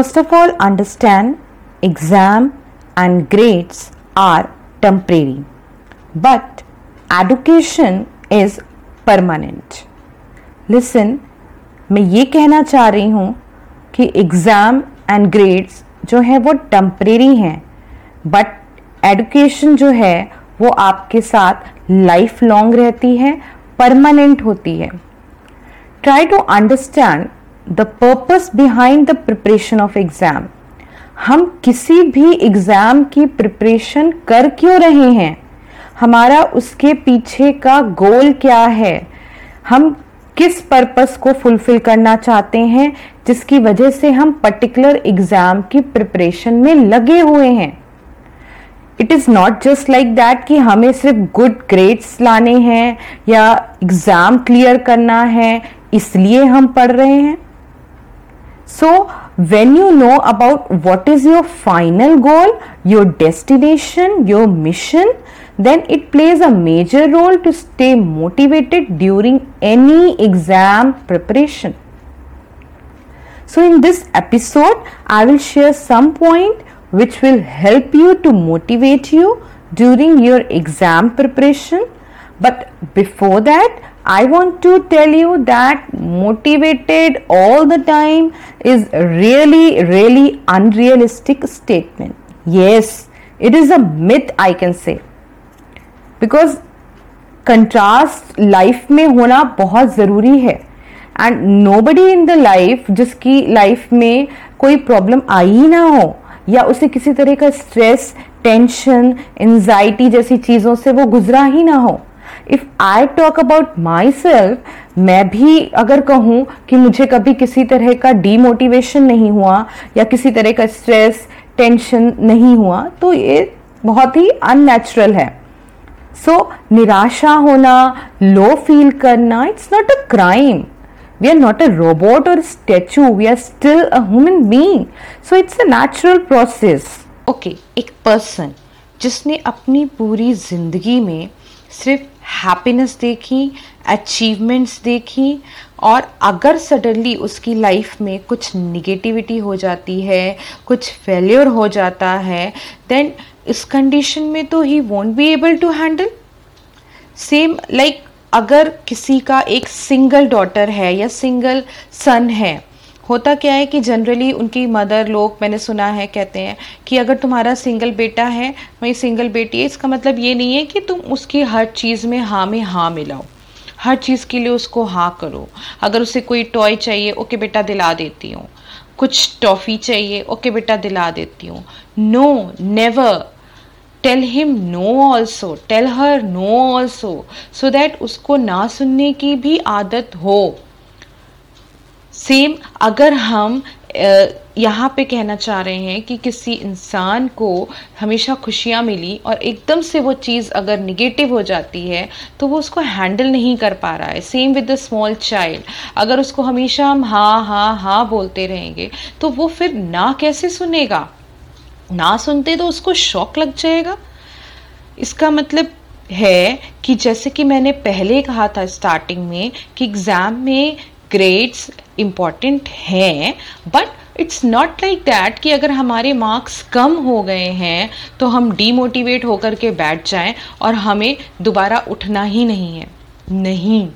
First of all, understand exam and grades are temporary, but education is permanent. Listen, मैं ये कहना चाह रही हूँ कि एग्ज़ाम एंड ग्रेड्स जो है वो टेम्परेरी हैं बट एडुकेशन जो है वो आपके साथ लाइफ लॉन्ग रहती है परमानेंट होती है try to understand the purpose behind the preparation of exam हम किसी भी एग्ज़ाम की प्रिपरेशन कर क्यों रहे हैं? हमारा उसके पीछे का गोल क्या है? हम किस पर्पस को फुलफिल करना चाहते हैं, जिसकी वजह से हम पर्टिकुलर एग्ज़ाम की प्रिपरेशन में लगे हुए हैं? It is not just like that कि हमें सिर्फ़ गुड ग्रेड्स लाने हैं या एग्ज़ाम क्लियर करना है, इसलिए हम पढ़ रहे हैं। So, when you know about what is your final goal, your destination, your mission, then it plays a major role to stay motivated during any exam preparation. So, in this episode, I will share some point which will help you to motivate you during your exam preparation. But before that, I want to tell you that motivated all the time is really, really unrealistic statement. Yes, it is a myth I can say. Because contrast life में होना बहुत ज़रूरी है and nobody in the life जिसकी life में कोई problem आई ही ना हो या उसे किसी तरह का स्ट्रेस टेंशन एनजाइटी जैसी चीज़ों से वो गुजरा ही ना हो if I talk about myself मैं भी अगर कहूँ कि मुझे कभी किसी तरह का डीमोटिवेशन नहीं हुआ या किसी तरह का स्ट्रेस टेंशन नहीं हुआ तो ये बहुत ही अननेचुरल है। सो so, निराशा होना लो फील करना it's not a crime we are not a robot और statue we are still a human being so it's a natural process okay एक पर्सन जिसने अपनी पूरी ज़िंदगी में सिर्फ़ हैप्पीनेस देखी अचीवमेंट्स देखी, और अगर सडनली उसकी लाइफ में कुछ निगेटिविटी हो जाती है, कुछ फेल्योर हो जाता है देन इस कंडीशन में तो ही won't be able to handle same like अगर किसी का एक सिंगल डॉटर है या सिंगल सन है होता क्या है कि जनरली उनकी मदर लोग, मैंने सुना है, कहते हैं कि अगर तुम्हारा सिंगल बेटा है, वही सिंगल बेटी है, इसका मतलब ये नहीं है कि तुम उसकी हर चीज़ में हाँ में हाँ मिलाओ। हर चीज़ के लिए उसको हाँ करो। अगर उसे कोई टॉय चाहिए, ओके बेटा दिला देती हूँ। कुछ टॉफ़ी चाहिए, ओके बेटा दिला देती हूँ। No never tell him no also tell her no also so that उसको ना सुनने की भी आदत हो। सेम अगर हम यहाँ पे कहना चाह रहे हैं कि किसी इंसान को हमेशा खुशियाँ मिली और एकदम से वो चीज़ अगर निगेटिव हो जाती है तो वो उसको हैंडल नहीं कर पा रहा है. Same with the small child अगर उसको हमेशा हम हाँ हाँ हाँ बोलते रहेंगे तो वो फिर ना कैसे सुनेगा? ना सुनते तो उसको शौक लग जाएगा? इसका मतलब है कि जैसे कि मैंने पहले कहा था स्टार्टिंग में कि एग्ज़ाम में ग्रेड्स इंपॉर्टेंट है but it's not like that कि अगर हमारे मार्क्स कम हो गए हैं तो हम डीमोटिवेट होकर के बैठ जाएँ और हमें दोबारा उठना ही नहीं है। नहीं।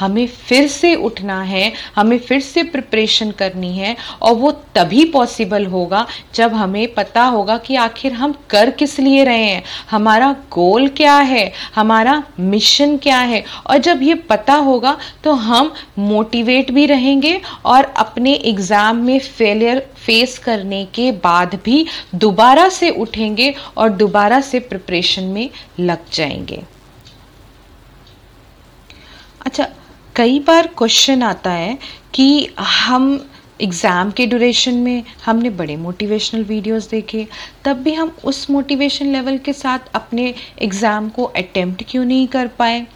हमें फिर से उठना है, हमें फिर से प्रिपरेशन करनी है और वो तभी पॉसिबल होगा जब हमें पता होगा कि आखिर हम कर किस लिए रहे हैं, हमारा गोल क्या है, हमारा मिशन क्या है। और जब ये पता होगा तो हम मोटिवेट भी रहेंगे और अपने एग्ज़ाम में फेलियर फेस करने के बाद भी दोबारा से उठेंगे और दोबारा से प्रिपरेशन में लग जाएँगे। अच्छा कई बार क्वेश्चन आता है कि हम एग्ज़ाम के ड्यूरेशन में हमने बड़े मोटिवेशनल वीडियोस देखे तब भी हम उस मोटिवेशन लेवल के साथ अपने एग्ज़ाम को अटेम्प्ट क्यों नहीं कर पाए?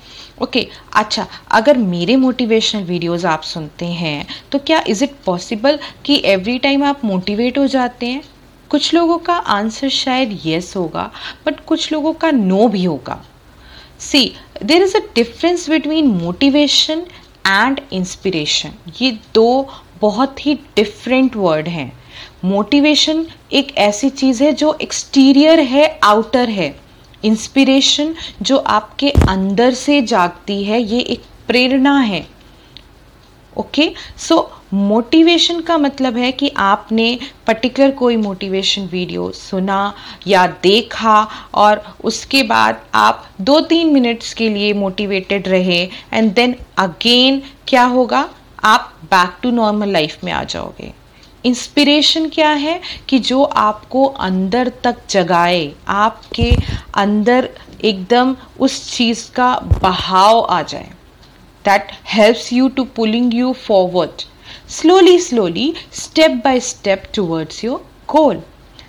ओके okay, अच्छा अगर मेरे मोटिवेशनल वीडियोस आप सुनते हैं तो क्या इज़ इट पॉसिबल कि एवरी टाइम आप मोटिवेट हो जाते हैं? कुछ लोगों का आंसर शायद येस होगा बट कुछ लोगों का नो भी होगा। See there is a difference between motivation and inspiration ये दो बहुत ही डिफरेंट वर्ड हैं. मोटिवेशन एक ऐसी चीज़ है जो एक्सटीरियर है आउटर है. इंस्पिरेशन जो आपके अंदर से जागती है, ये एक प्रेरणा है. ओके सो मोटिवेशन का मतलब है कि आपने पर्टिकुलर कोई मोटिवेशन वीडियो सुना या देखा और उसके बाद आप दो तीन मिनट्स के लिए मोटिवेटेड रहे एंड देन अगेन क्या होगा? आप बैक टू नॉर्मल लाइफ में आ जाओगे। इंस्पिरेशन क्या है? कि जो आपको अंदर तक जगाए, आपके अंदर एकदम उस चीज़ का बहाव आ जाए। That helps you to pulling you forward slowly, slowly, step by step towards your goal.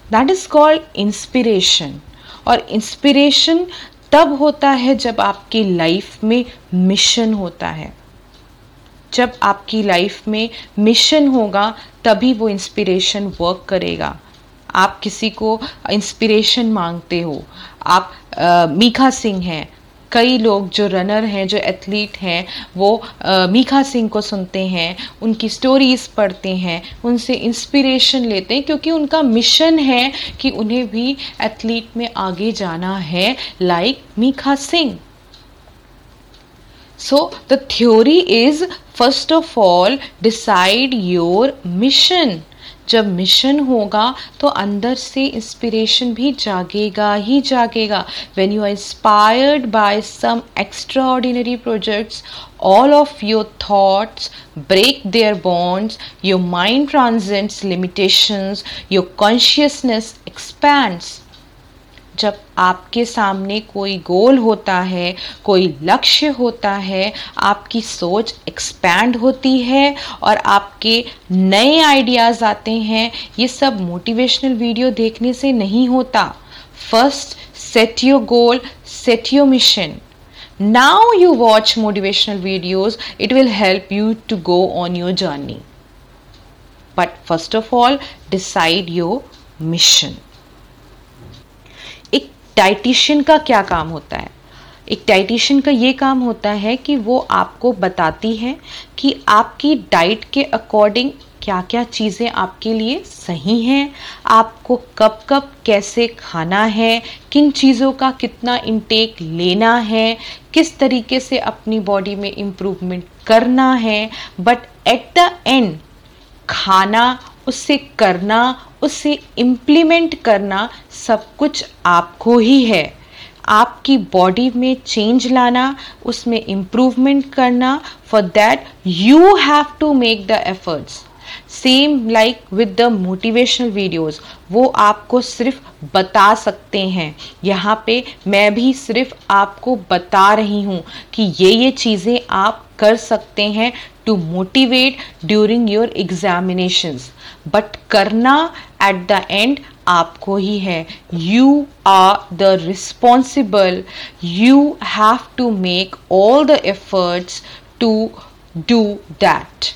That is called inspiration. और इंस्पिरेशन तब होता है जब आपकी लाइफ में मिशन होता है जब आपकी लाइफ में मिशन होगा तभी वो इंस्पिरेशन वर्क करेगा आप किसी को इंस्पिरेशन मांगते हो आप आ, मीखा सिंह हैं कई लोग जो रनर हैं, जो एथलीट हैं, वो मीखा सिंह को सुनते हैं, उनकी स्टोरीज़ पढ़ते हैं, उनसे इंस्पिरेशन लेते हैं क्योंकि उनका मिशन है कि उन्हें भी एथलीट में आगे जाना है like Mika Singh. So the theory is first of all decide your mission जब मिशन होगा तो अंदर से इंस्पिरेशन भी जागेगा ही जागेगा। When you are inspired by some extraordinary projects all of your thoughts break their bonds your mind transcends limitations your consciousness expands जब आपके सामने कोई गोल होता है, कोई लक्ष्य होता है, आपकी सोच एक्सपैंड होती है और आपके नए आइडियाज़ आते हैं, ये सब मोटिवेशनल वीडियो देखने से नहीं होता। First set your goal set your mission now you watch motivational videos it will help you to go on your journey but first of all decide your mission dietitian का क्या काम होता है? एक डाइटिशियन का ये काम होता है कि वो आपको बताती है कि आपकी डाइट के अकॉर्डिंग क्या क्या चीज़ें आपके लिए सही हैं, आपको कब कब कैसे खाना है, किन चीज़ों का कितना इंटेक लेना है, किस तरीके से अपनी बॉडी में इम्प्रूवमेंट करना है बट एट द एंड खाना, उससे करना उसे इम्प्लीमेंट करना सब कुछ आपको ही है। आपकी बॉडी में चेंज लाना, उसमें इम्प्रूवमेंट करना for that you have to make the efforts same like with the motivational videos वो आपको सिर्फ़ बता सकते हैं। यहाँ पे मैं भी सिर्फ़ आपको बता रही हूँ कि ये ये चीज़ें आप कर सकते हैं to motivate during your examinations but करना एट द एंड आपको ही है। You are the responsible you have to make all the efforts to do that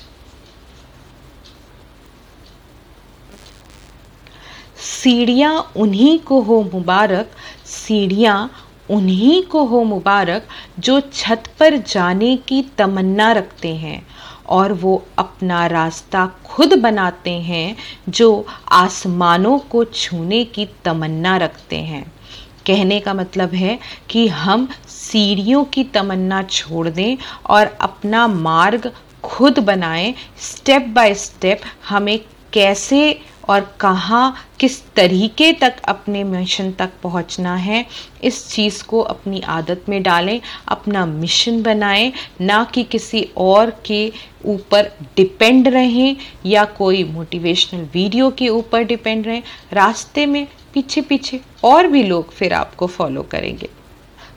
सीढ़ियाँ उन्हीं को हो मुबारक, सीढ़ियाँ उन्हीं को हो मुबारक जो छत पर जाने की तमन्ना रखते हैं। और वो अपना रास्ता खुद बनाते हैं, जो आसमानों को छूने की तमन्ना रखते हैं। कहने का मतलब है कि हम सीढ़ियों की तमन्ना छोड़ दें और अपना मार्ग खुद बनाएँ। स्टेप बाय स्टेप हमें कैसे और कहाँ किस तरीके तक अपने मिशन तक पहुँचना है इस चीज़ को अपनी आदत में डालें अपना मिशन बनाएँ ना कि किसी और के ऊपर डिपेंड रहें या कोई मोटिवेशनल वीडियो के ऊपर डिपेंड रहें। रास्ते में पीछे पीछे और भी लोग फिर आपको फॉलो करेंगे।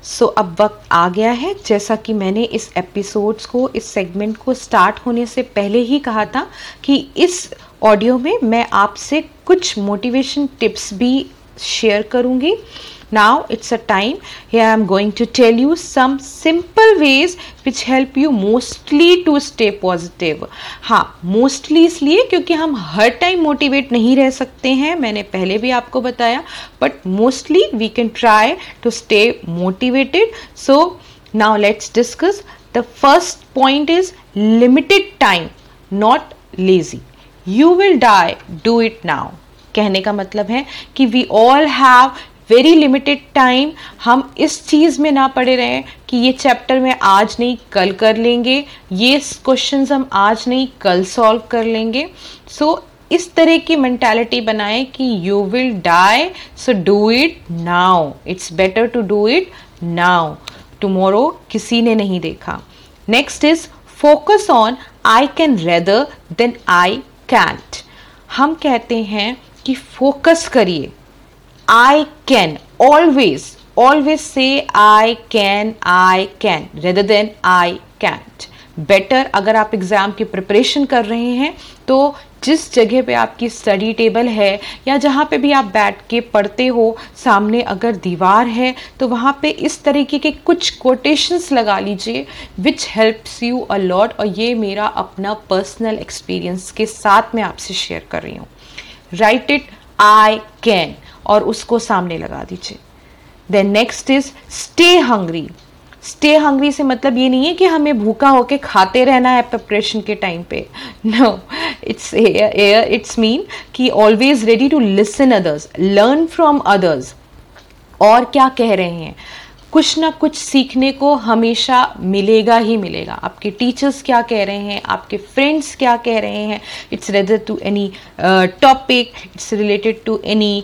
सो so, अब वक्त आ गया है जैसा कि मैंने इस एपिसोड्स को इस सेगमेंट को स्टार्ट होने से पहले ही कहा था कि इस ऑडियो में मैं आपसे कुछ मोटिवेशन टिप्स भी शेयर करूँगी। Now it's a time hey I am going to tell you some simple ways which help you mostly to stay positive हाँ मोस्टली इसलिए क्योंकि हम हर टाइम मोटिवेट नहीं रह सकते हैं, मैंने पहले भी आपको बताया but mostly we can try to stay motivated so now let's discuss the first point is limited time not lazy you will die do it now कहने का मतलब है कि we all have very limited time हम इस चीज़ में ना पड़े रहें कि ये चैप्टर में आज नहीं कल कर लेंगे. ये क्वेश्चंस हम आज नहीं कल सॉल्व कर लेंगे. सो so, इस तरह की मैंटेलिटी बनाएँ कि you will die so do it now it's better to do it now tomorrow किसी ने नहीं देखा. Next is focus on I can rather than I can't हम कहते हैं कि फोकस करिए। आई कैन ऑलवेज ऑलवेज से I can I can rather than I can't better अगर आप एग्ज़ाम की प्रिपरेशन कर रहे हैं तो जिस जगह पे आपकी स्टडी टेबल है या जहाँ पे भी आप बैठ के पढ़ते हो, सामने अगर दीवार है तो वहाँ पे इस तरीके के कुछ कोटेशंस लगा लीजिए which helps you a lot और ये मेरा अपना पर्सनल एक्सपीरियंस के साथ मैं आपसे शेयर कर रही हूँ। राइट इट आई कैन और उसको सामने लगा दीजिए। Then next is stay hungry stay hungry से मतलब ये नहीं है कि हमें भूखा होके खाते रहना है प्रिपरेशन के टाइम पे। No it's air it's mean कि always ready to listen others learn from others और क्या कह रहे हैं? कुछ ना कुछ सीखने को हमेशा मिलेगा ही मिलेगा। आपके टीचर्स क्या कह रहे हैं? आपके फ्रेंड्स क्या कह रहे हैं? It's rather to any topic it's related to any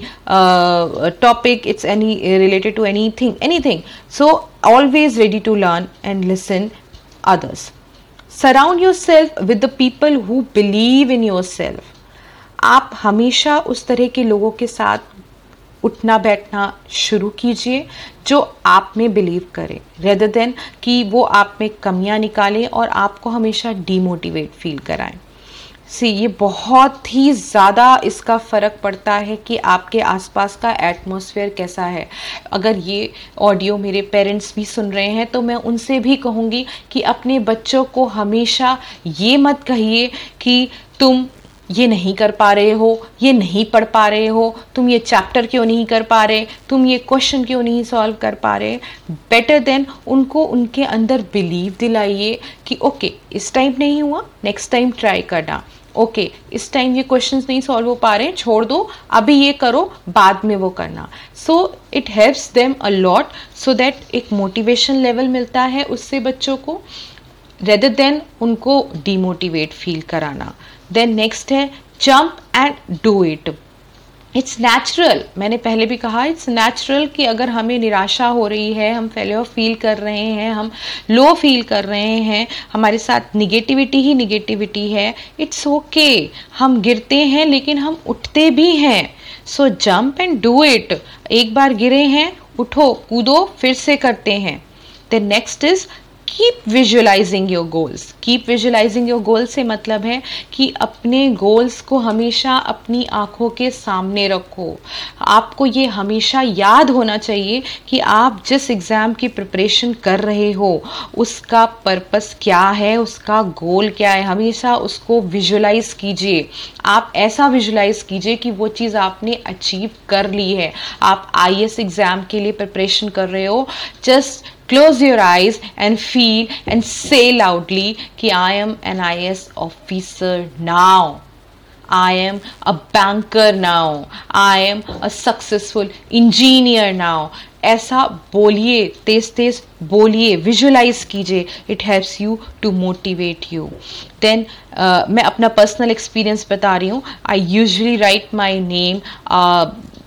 topic it's any related to anything anything so always ready to learn and listen others surround yourself with the people who believe in yourself आप हमेशा उस तरह के लोगों के साथ उठना बैठना शुरू कीजिए जो आप में बिलीव करें रेदर देन कि वो आप में कमियाँ निकालें और आपको हमेशा डीमोटिवेट फील कराएँ। सी ये बहुत ही ज़्यादा इसका फ़र्क पड़ता है कि आपके आसपास का एटमॉस्फेयर कैसा है। अगर ये ऑडियो मेरे पेरेंट्स भी सुन रहे हैं तो मैं उनसे भी कहूँगी कि अपने बच्चों को हमेशा ये मत कहिए कि तुम ये नहीं कर पा रहे हो, ये नहीं पढ़ पा रहे हो, तुम ये चैप्टर क्यों नहीं कर पा रहे, तुम ये क्वेश्चन क्यों नहीं सॉल्व कर पा रहे। बेटर देन उनको उनके अंदर बिलीव दिलाइए कि ओके इस टाइम नहीं हुआ नेक्स्ट टाइम ट्राई करना। ओके okay, इस टाइम ये क्वेश्चंस नहीं सॉल्व हो पा रहे हैं छोड़ दो। अभी ये करो बाद में वो करना। So it helps them a lot so that एक मोटिवेशन लेवल मिलता है उससे बच्चों को रेदर देन उनको डीमोटिवेट फील कराना। देन नेक्स्ट है jump and do it it's natural मैंने पहले भी कहा इट्स नेचुरल कि अगर हमें निराशा हो रही है, हम फेलियर फील कर रहे हैं, हम लो फील कर रहे हैं, हमारे साथ निगेटिविटी ही निगेटिविटी है इट्स ओके okay. हम गिरते हैं, लेकिन हम उठते भी हैं. So jump and do it एक बार गिरे हैं, उठो, कूदो, फिर से करते हैं. The next is keep visualising your goals keep visualising your goals से मतलब है कि अपने गोल्स को हमेशा अपनी आँखों के सामने रखो। आपको ये हमेशा याद होना चाहिए कि आप जिस एग्ज़ाम की प्रिपरेशन कर रहे हो, उसका पर्पस क्या है, उसका गोल क्या है, हमेशा उसको विजुअलाइज कीजिए। आप ऐसा विजुलाइज कीजिए कि वो चीज़ आपने अचीव कर ली है। आप आई एग्ज़ाम के लिए प्रिपरेशन कर रहे हो। Just Close your eyes and feel and say loudly कि I am an IS officer now. I am a banker now. I am a successful engineer now. ऐसा बोलिए तेज तेज बोलिए विजुअलाइज कीजिए it helps you to motivate you then मैं अपना personal experience बता रही हूँ I usually write my name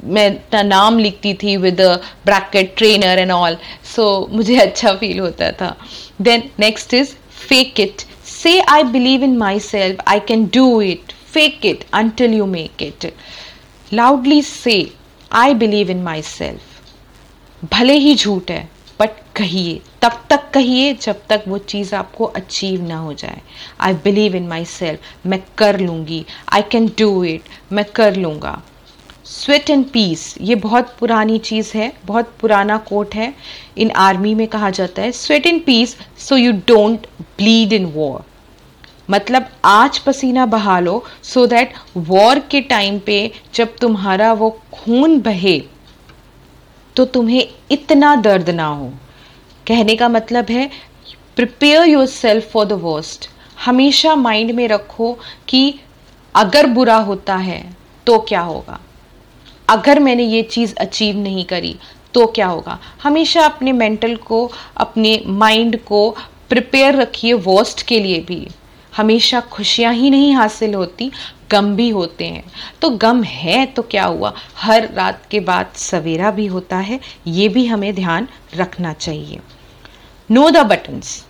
मैं अपना नाम लिखती थी with bracket trainer and all so मुझे अच्छा फील होता था। Then next is fake it say I believe in myself I can do it fake it until you make it loudly say I believe in my self भले ही झूठ है but कहिए। तब तक कहिए जब तक वो चीज़ आपको अचीव ना हो जाए। आई बिलीव इन माई सेल्फ मैं कर लूँगी। आई कैन डू इट मैं कर लूँगा। स्वेट एंड पीस ये बहुत पुरानी चीज़ है, बहुत पुराना कोट है, इन आर्मी में कहा जाता है। Sweat and peace so you don't bleed in war मतलब आज पसीना बहा लो सो दैट वॉर के टाइम पे जब तुम्हारा वो खून बहे तो तुम्हें इतना दर्द ना हो। कहने का मतलब है prepare yourself for the worst हमेशा माइंड में रखो कि अगर बुरा होता है तो क्या होगा? अगर मैंने ये चीज़ अचीव नहीं करी तो क्या होगा? हमेशा अपने मेंटल को, अपने माइंड को प्रिपेयर रखिए वर्स्ट के लिए भी। हमेशा खुशियाँ ही नहीं हासिल होती, गम भी होते हैं। तो गम है तो क्या हुआ? हर रात के बाद सवेरा भी होता है, ये भी हमें ध्यान रखना चाहिए। Know the buttons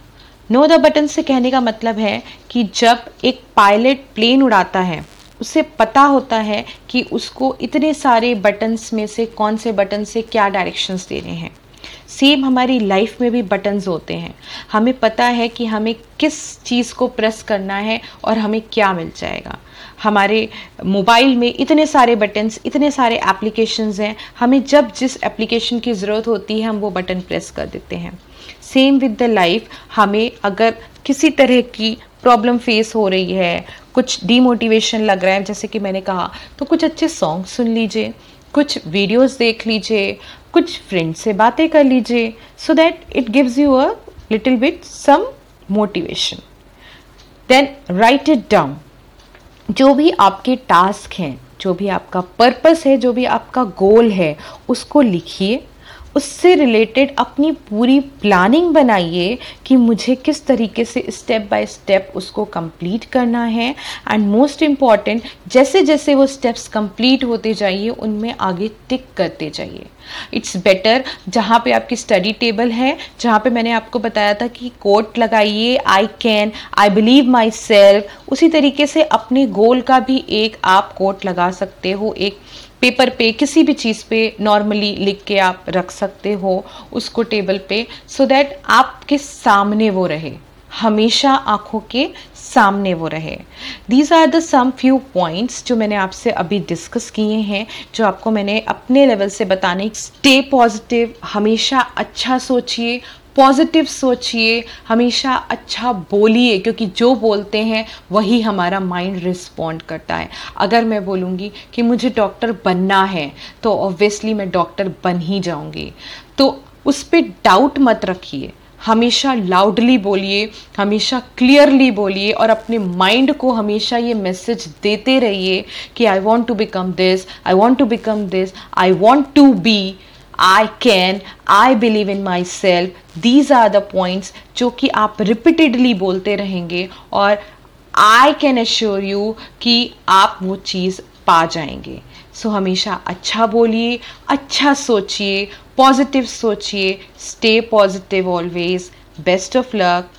know the button से कहने का मतलब है कि जब एक पायलट प्लेन उड़ाता है उसे पता होता है कि उसको इतने सारे बटन्स में से कौन से बटन से क्या डायरेक्शंस देने हैं। सेम हमारी लाइफ में भी बटन्स होते हैं। हमें पता है कि हमें किस चीज़ को प्रेस करना है और हमें क्या मिल जाएगा। हमारे मोबाइल में इतने सारे बटन्स इतने सारे एप्लीकेशंस हैं। हमें जब जिस एप्लीकेशन की ज़रूरत होती है, हम वो बटन प्रेस कर देते हैं। सेम विद द लाइफ हमें अगर किसी तरह की प्रॉब्लम फेस हो रही है, कुछ डीमोटिवेशन लग रहा है, जैसे कि मैंने कहा तो कुछ अच्छे सॉन्ग सुन लीजिए, कुछ वीडियोस देख लीजिए, कुछ फ्रेंड से बातें कर लीजिए so that it gives you a little bit some motivation then write it down जो भी आपके टास्क हैं, जो भी आपका पर्पस है, जो भी आपका गोल है, उसको लिखिए। उससे रिलेटेड अपनी पूरी प्लानिंग बनाइए कि मुझे किस तरीके से स्टेप बाय स्टेप उसको कंप्लीट करना है। एंड मोस्ट इंपॉर्टेंट जैसे जैसे वो स्टेप्स कंप्लीट होते जाइए, उनमें आगे टिक करते जाइए। इट्स बेटर जहाँ पे आपकी स्टडी टेबल है, जहाँ पे मैंने आपको बताया था कि कोट लगाइए I can I believe myself उसी तरीके से अपने गोल का भी एक आप कोट लगा सकते हो, एक पेपर पे किसी भी चीज़ पे नॉर्मली लिख के आप रख सकते हो उसको टेबल पे सो so दैट आपके सामने वो रहे। हमेशा आँखों के सामने वो रहे। These are the some few points जो मैंने आपसे अभी डिस्कस किए हैं, जो आपको मैंने अपने लेवल से बताने स्टे पॉजिटिव हमेशा अच्छा सोचिए पॉजिटिव सोचिए, हमेशा अच्छा बोलिए, क्योंकि जो बोलते हैं, वही हमारा माइंड रिस्पॉन्ड करता है। अगर मैं बोलूँगी कि मुझे डॉक्टर बनना है तो ऑब्वियसली मैं डॉक्टर बन ही जाऊँगी। तो उस पर डाउट मत रखिए। हमेशा लाउडली बोलिए, हमेशा क्लियरली बोलिए, और अपने माइंड को हमेशा ये मैसेज देते रहिए कि I want to become this I want to become this I want to be I can I believe in myself these are the points जो कि आप रिपीटेडली बोलते रहेंगे और आई कैन एश्योर यू कि आप वो चीज़ पा जाएँगे। सो so, हमेशा अच्छा बोलिए अच्छा सोचिए पॉजिटिव सोचिए stay positive always best of luck